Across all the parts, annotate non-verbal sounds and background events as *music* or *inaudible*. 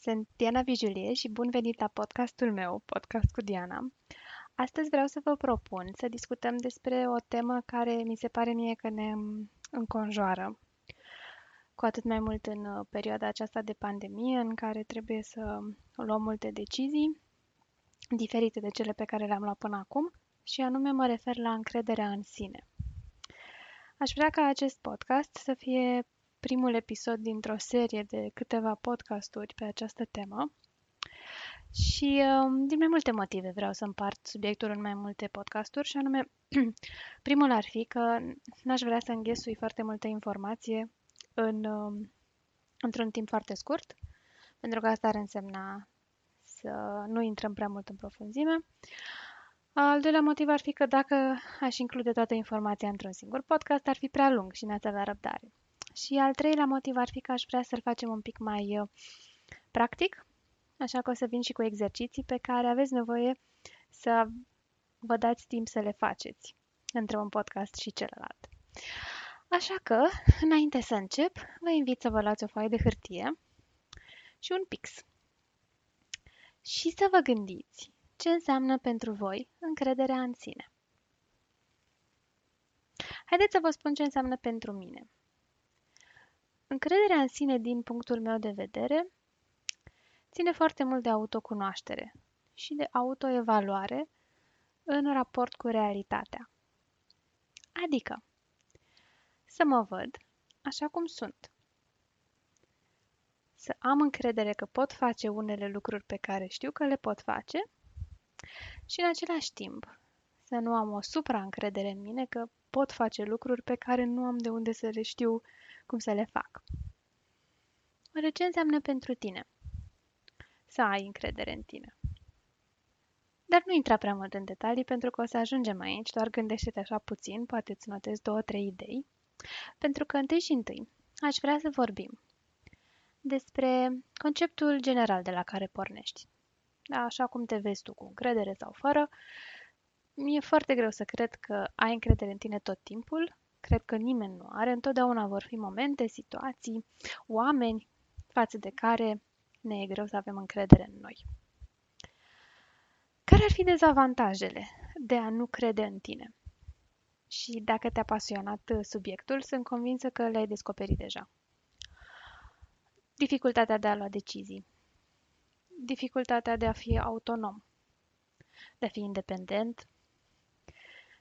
sunt Diana Vijulie și bun venit la podcastul meu, Podcast cu Diana. Astăzi vreau să vă propun să discutăm despre o temă care mi se pare mie că ne înconjoară, cu atât mai mult în uh, perioada aceasta de pandemie în care trebuie să luăm multe decizii diferite de cele pe care le-am luat până acum și anume mă refer la încrederea în sine. Aș vrea ca acest podcast să fie primul episod dintr-o serie de câteva podcasturi pe această temă. Și um, din mai multe motive vreau să împart subiectul în mai multe podcasturi și anume, *clears throat* primul ar fi că n-aș vrea să înghesui foarte multă informație în, um, într-un timp foarte scurt, pentru că asta ar însemna să nu intrăm prea mult în profunzime. Al doilea motiv ar fi că dacă aș include toată informația într-un singur podcast, ar fi prea lung și n-ați avea răbdare. Și al treilea motiv ar fi că aș vrea să-l facem un pic mai uh, practic, așa că o să vin și cu exerciții pe care aveți nevoie să vă dați timp să le faceți între un podcast și celălalt. Așa că, înainte să încep, vă invit să vă luați o foaie de hârtie și un pix. Și să vă gândiți ce înseamnă pentru voi încrederea în sine. Haideți să vă spun ce înseamnă pentru mine. Încrederea în sine, din punctul meu de vedere, ține foarte mult de autocunoaștere și de autoevaluare în raport cu realitatea. Adică, să mă văd așa cum sunt. Să am încredere că pot face unele lucruri pe care știu că le pot face și în același timp să nu am o supraîncredere în mine că pot face lucruri pe care nu am de unde să le știu cum să le fac. Oare ce înseamnă pentru tine? Să ai încredere în tine. Dar nu intra prea mult în detalii pentru că o să ajungem aici, doar gândește-te așa puțin, poate îți notezi două, trei idei, pentru că întâi și întâi aș vrea să vorbim despre conceptul general de la care pornești. Da, așa cum te vezi tu, cu încredere sau fără, mi-e foarte greu să cred că ai încredere în tine tot timpul cred că nimeni nu are, întotdeauna vor fi momente, situații, oameni față de care ne e greu să avem încredere în noi. Care ar fi dezavantajele de a nu crede în tine? Și dacă te-a pasionat subiectul, sunt convinsă că le-ai descoperit deja. Dificultatea de a lua decizii. Dificultatea de a fi autonom. De a fi independent.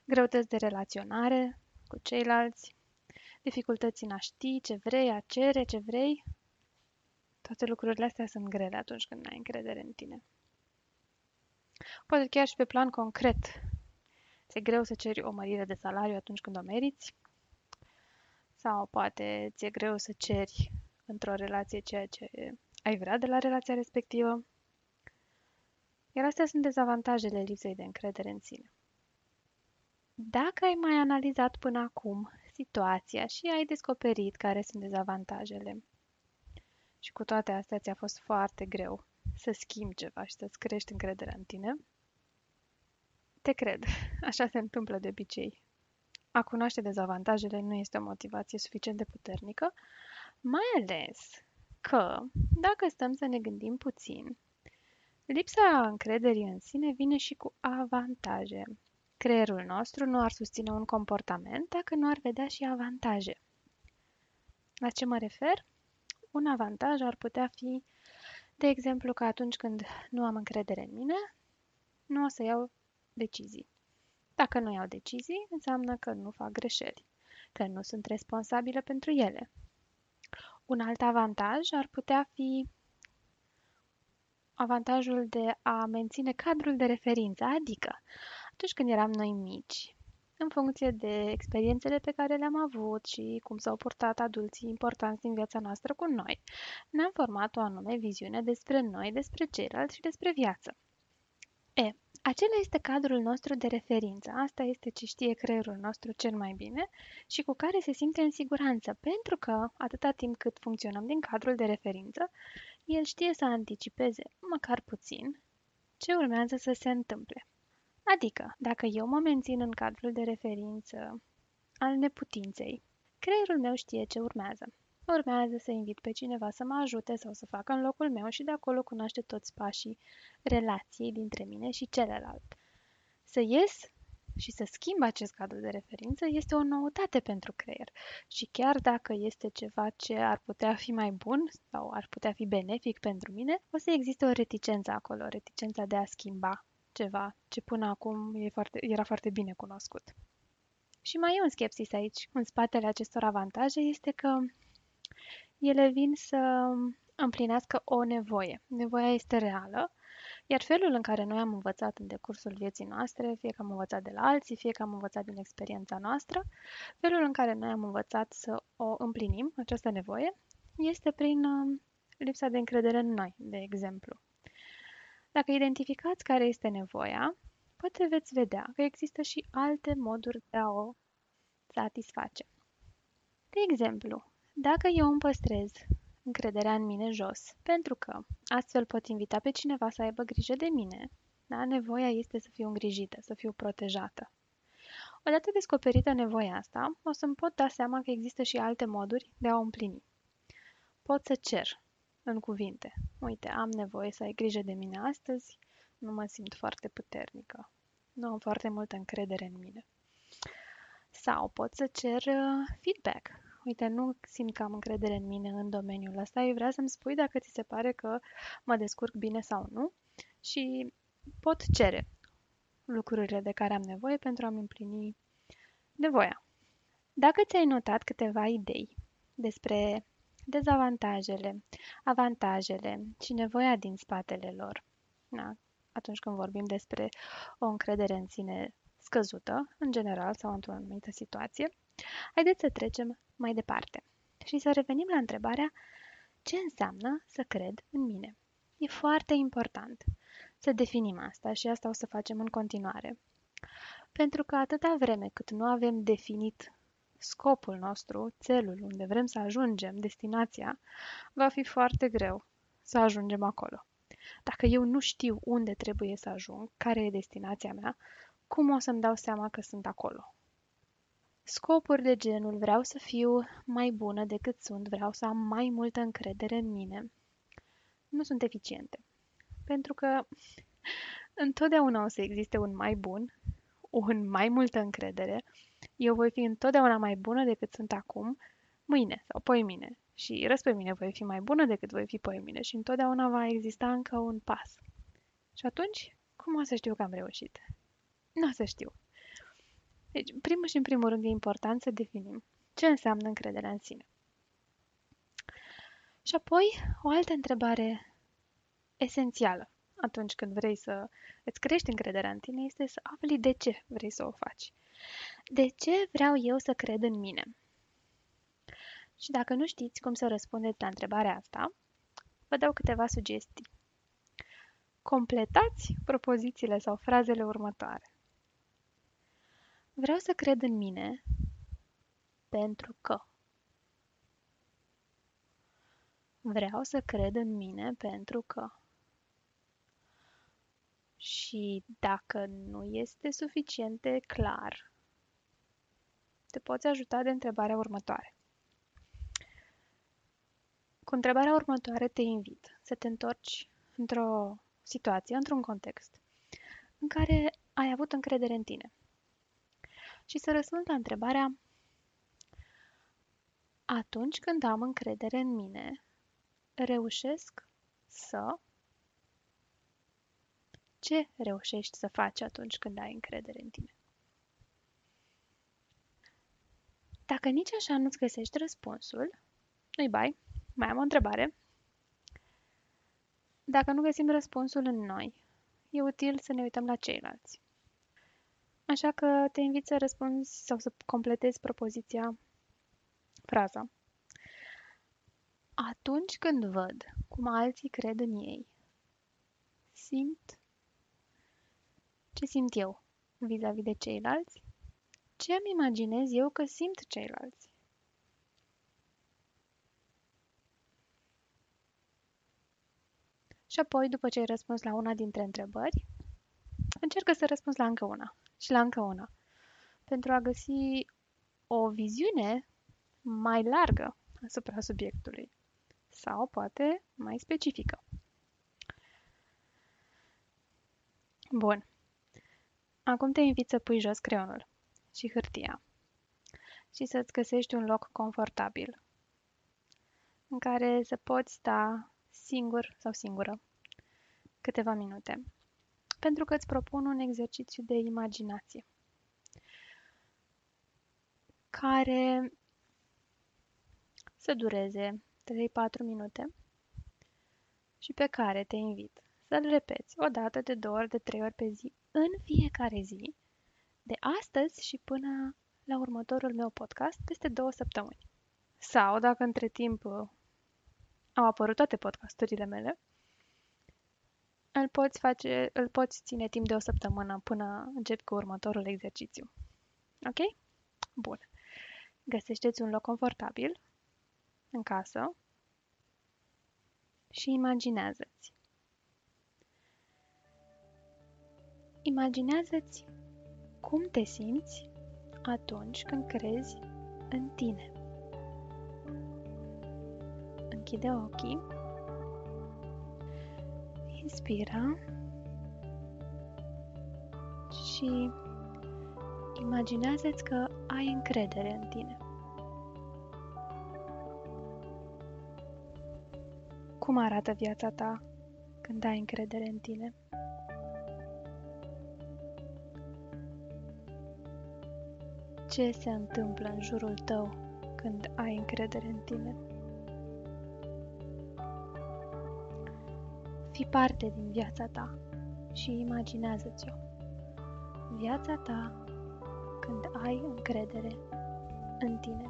Greutăți de relaționare, cu ceilalți, dificultăți în a ști ce vrei, a cere ce vrei. Toate lucrurile astea sunt grele atunci când ai încredere în tine. Poate chiar și pe plan concret. Ți-e greu să ceri o mărire de salariu atunci când o meriți? Sau poate ți-e greu să ceri într-o relație ceea ce ai vrea de la relația respectivă? Iar astea sunt dezavantajele lipsei de încredere în sine. Dacă ai mai analizat până acum situația și ai descoperit care sunt dezavantajele și cu toate astea ți-a fost foarte greu să schimbi ceva și să-ți crești încrederea în tine, te cred, *laughs* așa se întâmplă de obicei. A cunoaște dezavantajele nu este o motivație suficient de puternică, mai ales că, dacă stăm să ne gândim puțin, lipsa încrederii în sine vine și cu avantaje. Creierul nostru nu ar susține un comportament dacă nu ar vedea și avantaje. La ce mă refer? Un avantaj ar putea fi, de exemplu, că atunci când nu am încredere în mine, nu o să iau decizii. Dacă nu iau decizii, înseamnă că nu fac greșeli, că nu sunt responsabilă pentru ele. Un alt avantaj ar putea fi avantajul de a menține cadrul de referință, adică atunci când eram noi mici, în funcție de experiențele pe care le-am avut și cum s-au purtat adulții importanți din viața noastră cu noi, ne-am format o anume viziune despre noi, despre ceilalți și despre viață. E, acela este cadrul nostru de referință. Asta este ce știe creierul nostru cel mai bine și cu care se simte în siguranță, pentru că, atâta timp cât funcționăm din cadrul de referință, el știe să anticipeze, măcar puțin, ce urmează să se întâmple. Adică, dacă eu mă mențin în cadrul de referință al neputinței, creierul meu știe ce urmează. urmează să invit pe cineva să mă ajute sau să facă în locul meu și de acolo cunoaște toți pașii relației dintre mine și celălalt. Să ies și să schimb acest cadru de referință este o noutate pentru creier. Și chiar dacă este ceva ce ar putea fi mai bun sau ar putea fi benefic pentru mine, o să existe o reticență acolo, reticența de a schimba ceva ce până acum e foarte, era foarte bine cunoscut. Și mai e un skepsis aici. În spatele acestor avantaje este că ele vin să împlinească o nevoie. Nevoia este reală, iar felul în care noi am învățat în decursul vieții noastre, fie că am învățat de la alții, fie că am învățat din experiența noastră, felul în care noi am învățat să o împlinim, această nevoie, este prin uh, lipsa de încredere în noi, de exemplu. Dacă identificați care este nevoia, poate veți vedea că există și alte moduri de a o satisface. De exemplu, dacă eu îmi păstrez încrederea în mine jos, pentru că astfel pot invita pe cineva să aibă grijă de mine, da? nevoia este să fiu îngrijită, să fiu protejată. Odată descoperită nevoia asta, o să-mi pot da seama că există și alte moduri de a o împlini. Pot să cer în cuvinte. Uite, am nevoie să ai grijă de mine astăzi, nu mă simt foarte puternică. Nu am foarte multă încredere în mine. Sau pot să cer uh, feedback. Uite, nu simt că am încredere în mine în domeniul ăsta. Eu vreau să-mi spui dacă ți se pare că mă descurc bine sau nu și pot cere lucrurile de care am nevoie pentru a-mi împlini nevoia. Dacă ți-ai notat câteva idei despre dezavantajele, avantajele și nevoia din spatele lor, da, atunci când vorbim despre o încredere în sine scăzută, în general sau într-o anumită situație, haideți să trecem mai departe și să revenim la întrebarea ce înseamnă să cred în mine. E foarte important să definim asta și asta o să facem în continuare. Pentru că atâta vreme cât nu avem definit scopul nostru, țelul unde vrem să ajungem, destinația, va fi foarte greu să ajungem acolo. Dacă eu nu știu unde trebuie să ajung, care e destinația mea, cum o să-mi dau seama că sunt acolo? Scopuri de genul vreau să fiu mai bună decât sunt, vreau să am mai multă încredere în mine, nu sunt eficiente. Pentru că *laughs* întotdeauna o să existe un mai bun, un mai multă încredere. Eu voi fi întotdeauna mai bună decât sunt acum, mâine sau poimine. Și răspoi mine voi fi mai bună decât voi fi poimine și întotdeauna va exista încă un pas. Și atunci, cum o să știu că am reușit? Nu o să știu. Deci, primul și în primul rând e important să definim ce înseamnă încrederea în sine. Și apoi, o altă întrebare esențială atunci când vrei să îți crești încrederea în tine este să afli de ce vrei să o faci. De ce vreau eu să cred în mine? Și dacă nu știți cum să răspundeți la întrebarea asta, vă dau câteva sugestii. Completați propozițiile sau frazele următoare. Vreau să cred în mine pentru că. Vreau să cred în mine pentru că. Și dacă nu este suficient de clar, te poți ajuta de întrebarea următoare. Cu întrebarea următoare te invit să te întorci într-o situație, într-un context, în care ai avut încredere în tine. Și să răspunzi la întrebarea atunci când am încredere în mine, reușesc să ce reușești să faci atunci când ai încredere în tine? Dacă nici așa nu-ți găsești răspunsul, nu-i bai, mai am o întrebare. Dacă nu găsim răspunsul în noi, e util să ne uităm la ceilalți. Așa că te invit să răspunzi sau să completezi propoziția, fraza. Atunci când văd cum alții cred în ei, simt ce simt eu vis-a-vis -vis de ceilalți, ce îmi imaginez eu că simt ceilalți. Și apoi, după ce ai răspuns la una dintre întrebări, încercă să răspunzi la încă una și la încă una, pentru a găsi o viziune mai largă asupra subiectului. Sau poate mai specifică. Bun. Acum te invit să pui jos creionul și hârtia. Și să-ți găsești un loc confortabil în care să poți sta singur sau singură câteva minute, pentru că îți propun un exercițiu de imaginație care să dureze 3-4 minute și pe care te invit să-l repeți o dată, de două ori, de trei ori pe zi, în fiecare zi, de astăzi și până la următorul meu podcast, peste două săptămâni. Sau, dacă între timp uh, au apărut toate podcasturile mele, îl poți, face, îl poți ține timp de o săptămână până încep cu următorul exercițiu. Ok? Bun. Găsește-ți un loc confortabil în casă și imaginează-ți. Imaginează-ți cum te simți atunci când crezi în tine. Închide ochii. Inspira. Și imaginează-ți că ai încredere în tine. Cum arată viața ta când ai încredere în tine? Ce se întâmplă în jurul tău când ai încredere în tine? Fi parte din viața ta și imaginează-ți-o. Viața ta când ai încredere în tine.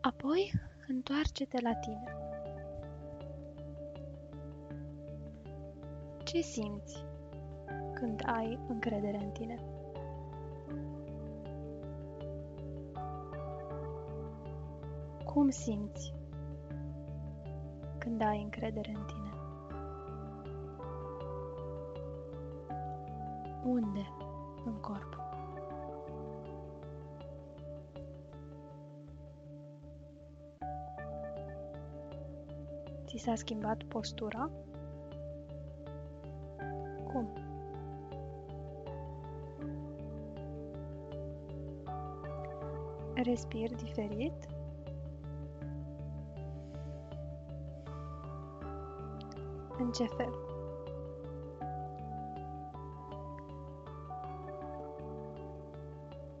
Apoi, întoarce-te la tine. Ce simți când ai încredere în tine? Cum simți când ai încredere în tine? Unde în corp? Ți s-a schimbat postura? Respir diferit? În ce fel?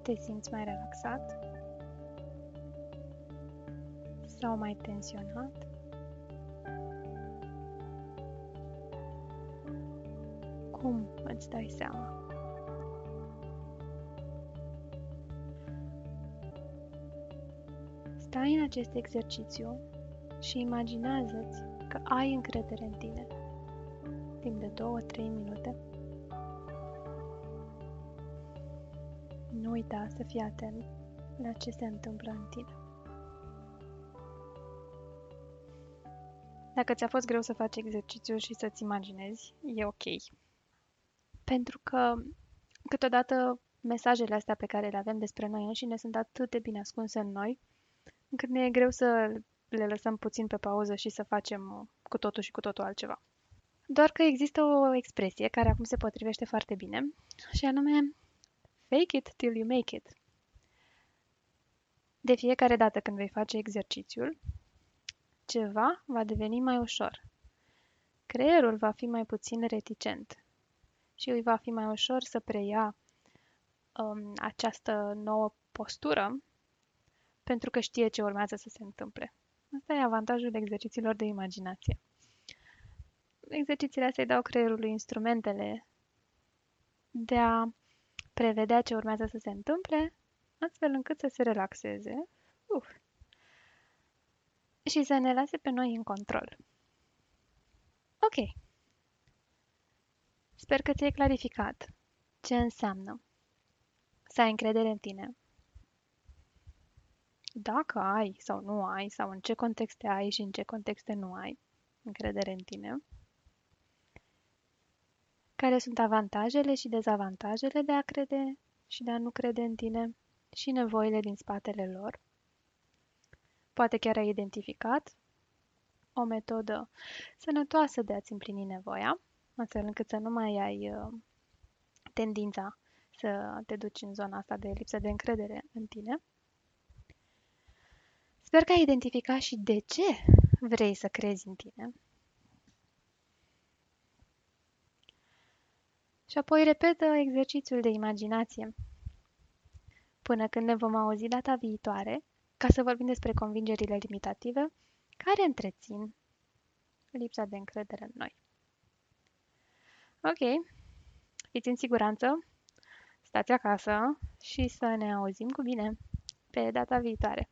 Te simți mai relaxat? Sau mai tensionat? Cum îți dai seama? Stai în acest exercițiu și imaginează-ți că ai încredere în tine. Timp de 2-3 minute. Nu uita să fii atent la ce se întâmplă în tine. Dacă ți-a fost greu să faci exercițiul și să-ți imaginezi, e ok. Pentru că câteodată mesajele astea pe care le avem despre noi înșine sunt atât de bine ascunse în noi, încât ne e greu să le lăsăm puțin pe pauză și să facem cu totul și cu totul altceva. Doar că există o expresie care acum se potrivește foarte bine și anume fake it till you make it. De fiecare dată când vei face exercițiul, ceva va deveni mai ușor. Creierul va fi mai puțin reticent și îi va fi mai ușor să preia um, această nouă postură pentru că știe ce urmează să se întâmple. Asta e avantajul exercițiilor de imaginație. Exercițiile astea îi dau creierului instrumentele de a prevedea ce urmează să se întâmple, astfel încât să se relaxeze uf, și să ne lase pe noi în control. Ok. Sper că ți-ai clarificat ce înseamnă să ai încredere în tine. Dacă ai sau nu ai, sau în ce contexte ai și în ce contexte nu ai încredere în tine. Care sunt avantajele și dezavantajele de a crede și de a nu crede în tine și nevoile din spatele lor. Poate chiar ai identificat o metodă sănătoasă de a-ți împlini nevoia, astfel încât să nu mai ai uh, tendința să te duci în zona asta de lipsă de încredere în tine. Sper că ai identificat și de ce vrei să crezi în tine. Și apoi repetă exercițiul de imaginație. Până când ne vom auzi data viitoare, ca să vorbim despre convingerile limitative care întrețin lipsa de încredere în noi. Ok, fiți în siguranță, stați acasă și să ne auzim cu bine pe data viitoare.